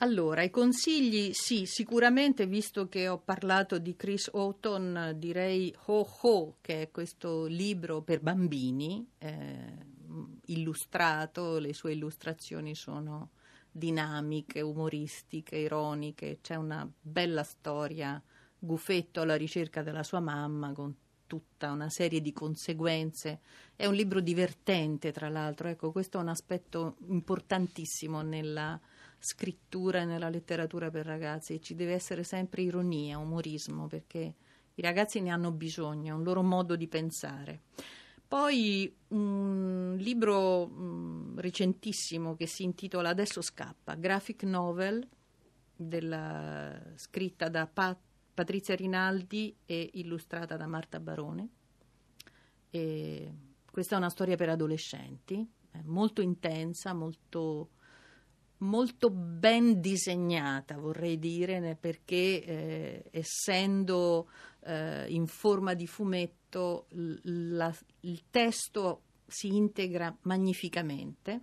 Allora, i consigli, sì, sicuramente, visto che ho parlato di Chris Houghton, direi Ho Ho, che è questo libro per bambini, eh, illustrato, le sue illustrazioni sono dinamiche, umoristiche, ironiche, c'è una bella storia, Gufetto alla ricerca della sua mamma con tutta una serie di conseguenze. È un libro divertente, tra l'altro, ecco, questo è un aspetto importantissimo nella scrittura e nella letteratura per ragazzi. Ci deve essere sempre ironia, umorismo, perché i ragazzi ne hanno bisogno, è un loro modo di pensare. Poi un libro mh, recentissimo che si intitola Adesso scappa, graphic novel della, scritta da Pat, Patrizia Rinaldi e illustrata da Marta Barone. E questa è una storia per adolescenti, molto intensa, molto molto ben disegnata, vorrei dire, perché eh, essendo eh, in forma di fumetto la, il testo si integra magnificamente.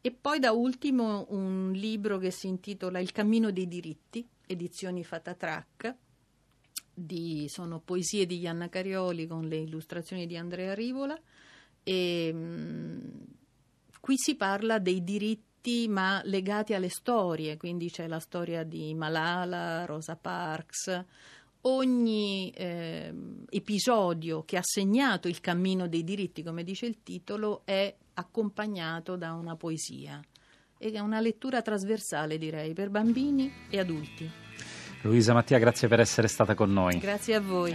E poi da ultimo un libro che si intitola Il cammino dei diritti, edizioni Fatatrack, di, sono poesie di Ianna Carioli con le illustrazioni di Andrea Rivola e mh, qui si parla dei diritti diritti ma legati alle storie, quindi c'è la storia di Malala, Rosa Parks. Ogni eh, episodio che ha segnato il cammino dei diritti, come dice il titolo, è accompagnato da una poesia. È una lettura trasversale, direi, per bambini e adulti. Luisa Mattia, grazie per essere stata con noi. Grazie a voi.